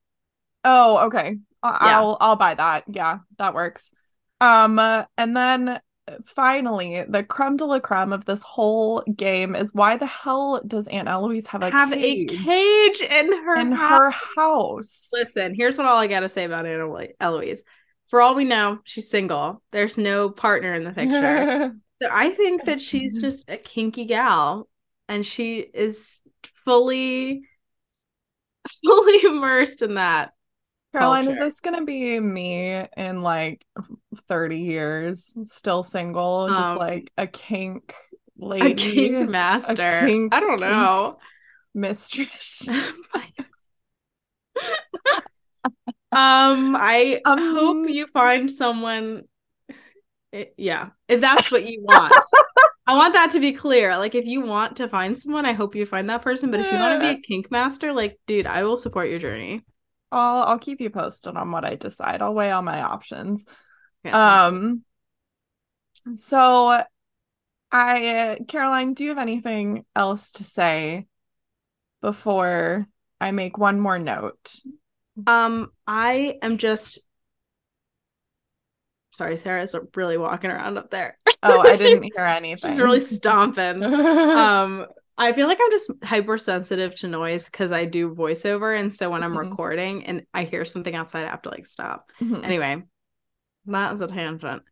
Oh, okay. I- Yeah. I'll I'll buy that. Yeah, that works. Um, uh, and then finally, the creme de la creme of this whole game is why the hell does Aunt Eloise have a Have cage a cage in her in house. her house? Listen, here's what all I gotta say about Aunt Elo- Eloise. For all we know, she's single. There's no partner in the picture. I think that she's just a kinky gal and she is fully fully immersed in that. Caroline, is this gonna be me in like 30 years, still single, just Um, like a kink lady, A kink master. kink- I don't know. mistress? um I Um, hope you find someone I- yeah, if that's what you want. I want that to be clear. Like if you want to find someone, I hope you find that person, but if you want to be a kink master, like dude, I will support your journey. I'll I'll keep you posted on what I decide. I'll weigh all my options. Yeah, Um so I Caroline, do you have anything else to say before I make one more note? um I am just sorry, Sarah's really walking around up there. Oh, I didn't hear anything. She's really stomping. um I feel like I'm just hypersensitive to noise because I do voiceover, and so when I'm Mhm. recording and I hear something outside, I have to like stop. Mhm. Anyway, that was a tangent.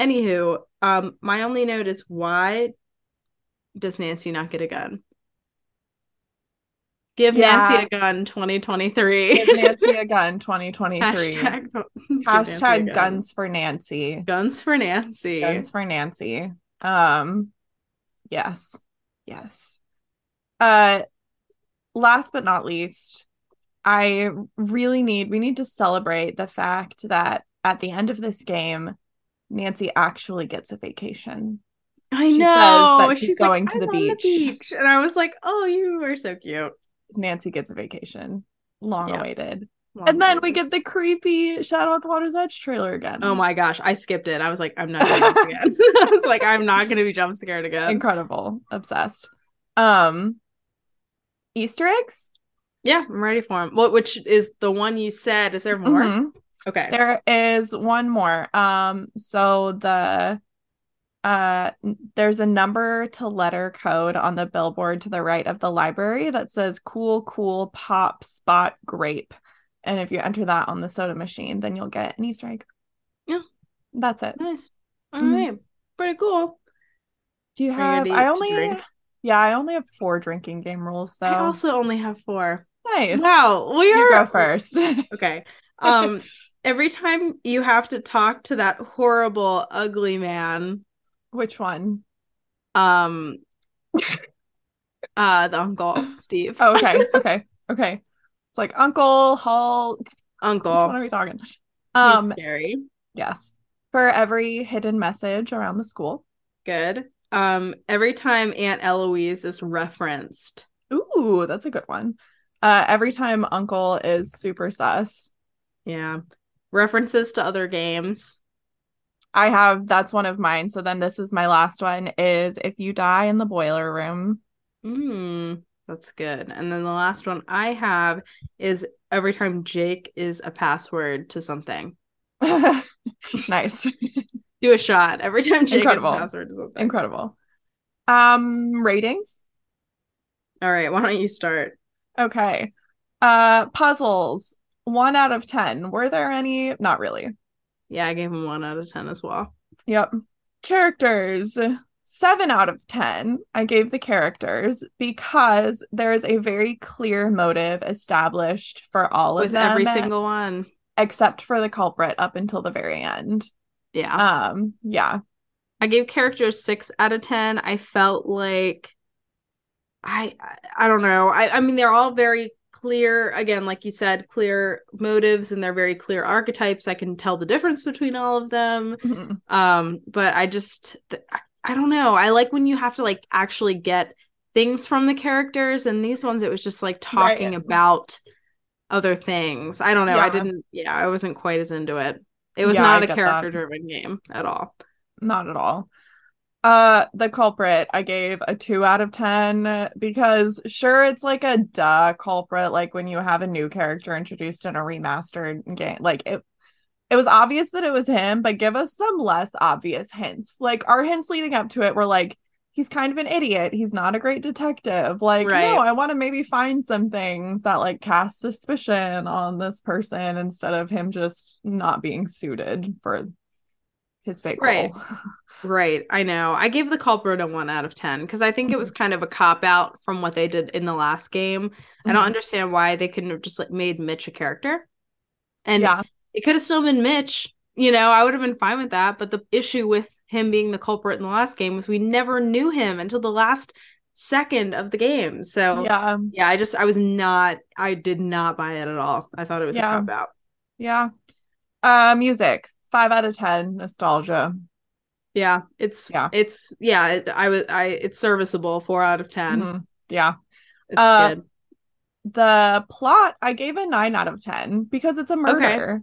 Anywho, um, my only note is why does Nancy not get a gun? Give Nancy a gun 2023. Give Nancy a gun 2023. Hashtag, give Nancy a Hashtag gun. guns for Nancy. Guns for Nancy. Guns for Nancy. Um yes. Yes. Uh last but not least, I really need we need to celebrate the fact that at the end of this game, Nancy actually gets a vacation. I She says know. that she's like, going to "I'm the beach." beach. And I was like, oh, you are so cute. Nancy gets a vacation. Long awaited. And then we get the creepy Shadow at the Water's Edge trailer again. Oh my gosh, I skipped it. I was like, I'm not doing this again. I was like, I'm not gonna be jump scared again. Incredible. Obsessed. Um Easter eggs? Yeah, I'm ready for them. What which is the one you said? Is there more? Mhm. Okay. There is one more. Um, so the uh there's a number to letter code on the billboard to the right of the library that says cool cool pop spot grape. And if you enter that on the soda machine, then you'll get an Easter egg. Yeah. That's it. Nice. All Mhm. right. Pretty cool. Do you Are have I only? Yeah, I only have four drinking game rules though. I also only have four. nice. Wow, we are You go first. okay. Um, every time you have to talk to that horrible, ugly man, Which one? um, uh, the uncle Steve, Oh, okay, okay, okay. It's like Uncle Hall. Uncle. What are we talking? he's Um, scary. yes. For every hidden message around the school. Good. Um, every time Aunt Eloise is referenced, Ooh, that's a good one. Uh, every time Uncle is super sus. yeah, references to other games. I have that's one of mine. So then this is my last one is if you die in the boiler room. Mm, that's good. And then the last one I have is every time Jake is a password to something. nice. Do a shot every time Jake Incredible. is a password to something. Incredible. Um ratings. All right, why don't you start? Okay. Uh puzzles. One out of ten. Were there any? Not really. Yeah, I gave him one out of ten as well. Yep. Characters. Seven out of 10. I gave the characters because there is a very clear motive established for all of With them, every single one. except for the culprit up until the very end. Yeah. Um, yeah. I gave characters six out of ten. I felt like I I- don't know. I, I mean they're all very clear again, like you said, clear motives and they're very clear archetypes. I can tell the difference between all of them. Mhm. Um, but I just th- I, I don't know. I like when you have to like actually get things from the characters and these ones it was just like talking Right. about other things. I don't know. I didn't yeah, I wasn't quite as into it. It was Yeah, not a character driven game at all. Not at all. Uh, the culprit, I gave a two out of 10 because sure, it's like a duh culprit, like when you have a new character introduced in a remastered game. Like it it was obvious that it was him, but give us some less obvious hints. Like our hints leading up to it were like, he's kind of an idiot. He's not a great detective. Like, Right. no, I want to maybe find some things that like cast suspicion on this person instead of him just not being suited for his fake Right. role. Right. I know. I gave the culprit a one out of 10 because I think it was kind of a cop out from what they did in the last game. I don't Mhm. understand why they couldn't have just like made Mitch a character. And yeah, it could have still been Mitch. You know, I would have been fine with that. But the issue with him being the culprit in the last game was we never knew him until the last second of the game. So yeah, yeah, I just I was not I did not buy it at all. I thought it was Yeah. a cop out. yeah. Uh, music five out of ten. Nostalgia. Yeah, it's Yeah. it's yeah, it, I was I it's serviceable, four out of 10 Mhm. Yeah. It's Uh, good. The plot I gave a nine out of ten because it's a murder.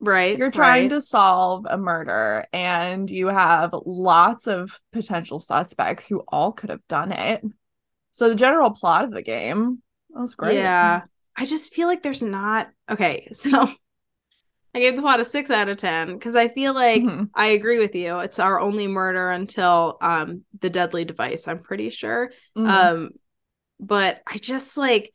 Right. You're trying right. to solve a murder, and you have lots of potential suspects who all could have done it. So the general plot of the game was great. Yeah. I just feel like there's not okay, so I gave the plot a six out of ten because I feel like Mhm. I agree with you. It's our only murder until um the deadly device, I'm pretty sure. Mhm. Um but I just like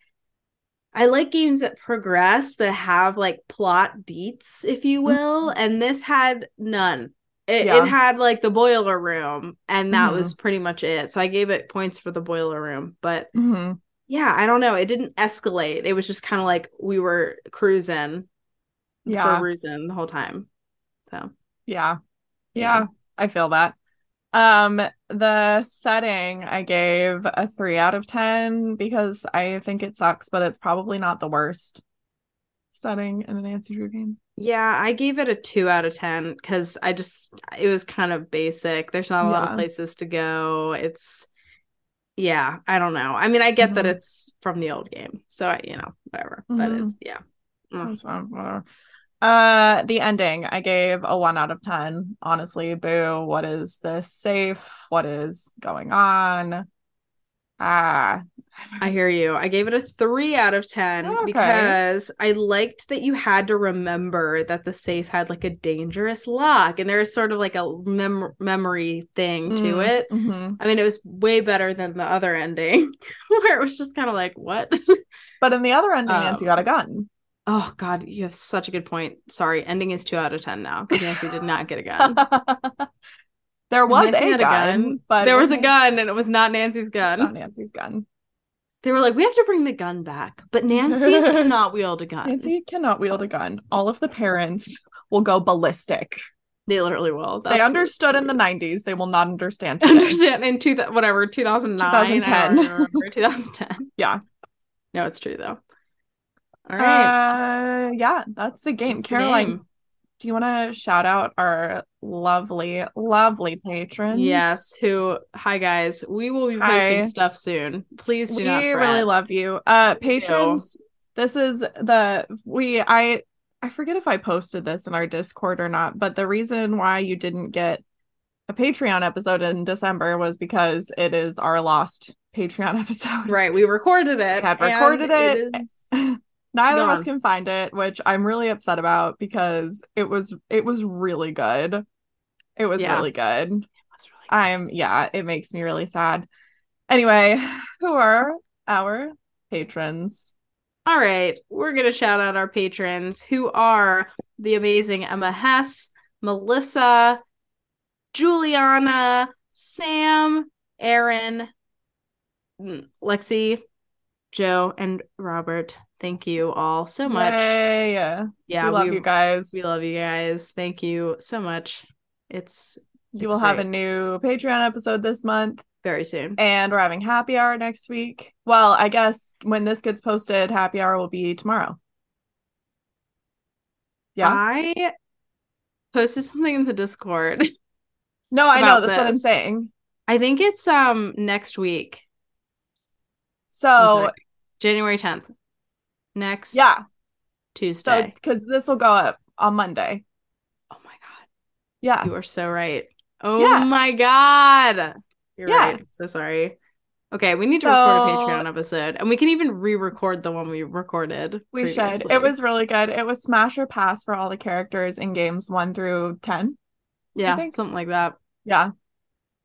I like games that progress that have like plot beats, if you will, and this had none. It, Yeah. it had like the boiler room, and that Mhm. was pretty much it. So I gave it points for the boiler room, but Mhm. yeah, I don't know. It didn't escalate. It was just kind of like we were cruising Yeah. for reason the whole time. So Yeah. Yeah. Yeah, I feel that. Um, the setting I gave a three out of ten because I think it sucks, but it's probably not the worst setting in a Nancy Drew game. yeah, I gave it a two out of ten because I just it was kind of basic. There's not a lot of places to go. It's yeah, I don't know. I mean, I get that Mhm. it's from the old game, so I, you know, whatever. But Mhm. it's yeah. Mm. Whatever. Uh, the ending, I gave a one out of ten. Honestly, boo. What is this safe? What is going on? Ah, I hear you. I gave it a three out of 10 Okay. because I liked that you had to remember that the safe had like a dangerous lock and there's sort of like a mem- memory thing to Mm, it. mhm. I mean, it was way better than the other ending where it was just kind of like, what? But in the other ending, Nancy Um, got a gun. Oh, God, you have such a good point. Sorry, ending is two out of 10 now because Nancy did not get a gun. there was Nancy a had gun, but there was a gun and it was not Nancy's It's not. Nancy's gun. They were like, we have to bring the gun back, but Nancy cannot wield a gun. Nancy cannot wield a gun. All of the parents will go ballistic. They literally will. they That's- understood in the 90s. They will not understand today. understand in two whatever 2009 2010. 2010 2010 Yeah. no it's true though all right Uh, yeah, that's the game. That's the Caroline, game. do you want to shout out our lovely, lovely patrons? yes who hi guys we will be Hi. posting stuff soon please do we not really love you. Uh, patrons, this is the we I I forget if I posted this in our Discord or not, but the reason why you didn't get a Patreon episode in December was because it is our lost Patreon episode. right we recorded it We had recorded it. is- Neither of us can find it, which I'm really upset about because it was it was really good. It was Yeah. really good. Really good. I'm yeah, it makes me really sad. Anyway, who are our patrons? all right we're gonna shout out our patrons who are the amazing emma hess melissa juliana sam aaron mm, lexi joe and robert thank you all so much Yay. yeah we love we, you guys. we love you guys thank you so much it's you it's will have a new Patreon episode this month, very soon and we're having happy hour next week. Well, I guess when this gets posted, happy hour will be tomorrow. Yeah. i posted something in the discord no, I know that's what I'm saying. i think it's um next week So january 10th next yeah, so tuesday because this will go up on Monday. oh my god Yeah. You are so right. Oh Yeah. my god. You're Yeah. right. So sorry. Okay, we need to record a Patreon episode. And we can even re-record the one we recorded. We should. It was really good. It was smash or pass for all the characters in games one through ten. yeah, something like that. Yeah.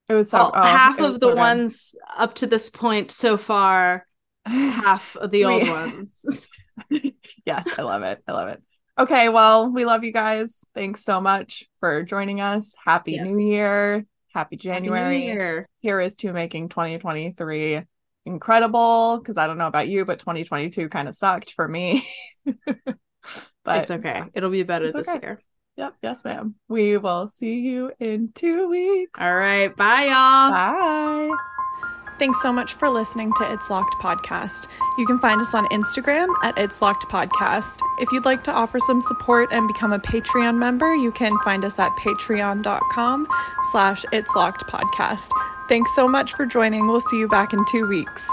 It was so Well, oh, half of the so ones up to this point so far, half of the old ones. yes, I love it. I love it. Okay, well, we love you guys. Thanks so much for joining us. Happy Yes. New Year. Happy Happy New January. Year. Here is to making 2023 incredible. Because I don't know about you, but 2022 kind of sucked for me. but it's okay. It'll be better this okay. year. Yep, yes, ma'am. We will see you in two weeks. All right. Bye, y'all. Bye. Thanks so much for listening to It's Locked Podcast. You can find us on Instagram at It's Locked Podcast. If you'd like to offer some support and become a Patreon member, you can find us at patreon.com slash It's Locked Podcast. Thanks so much for joining. We'll see you back in two weeks.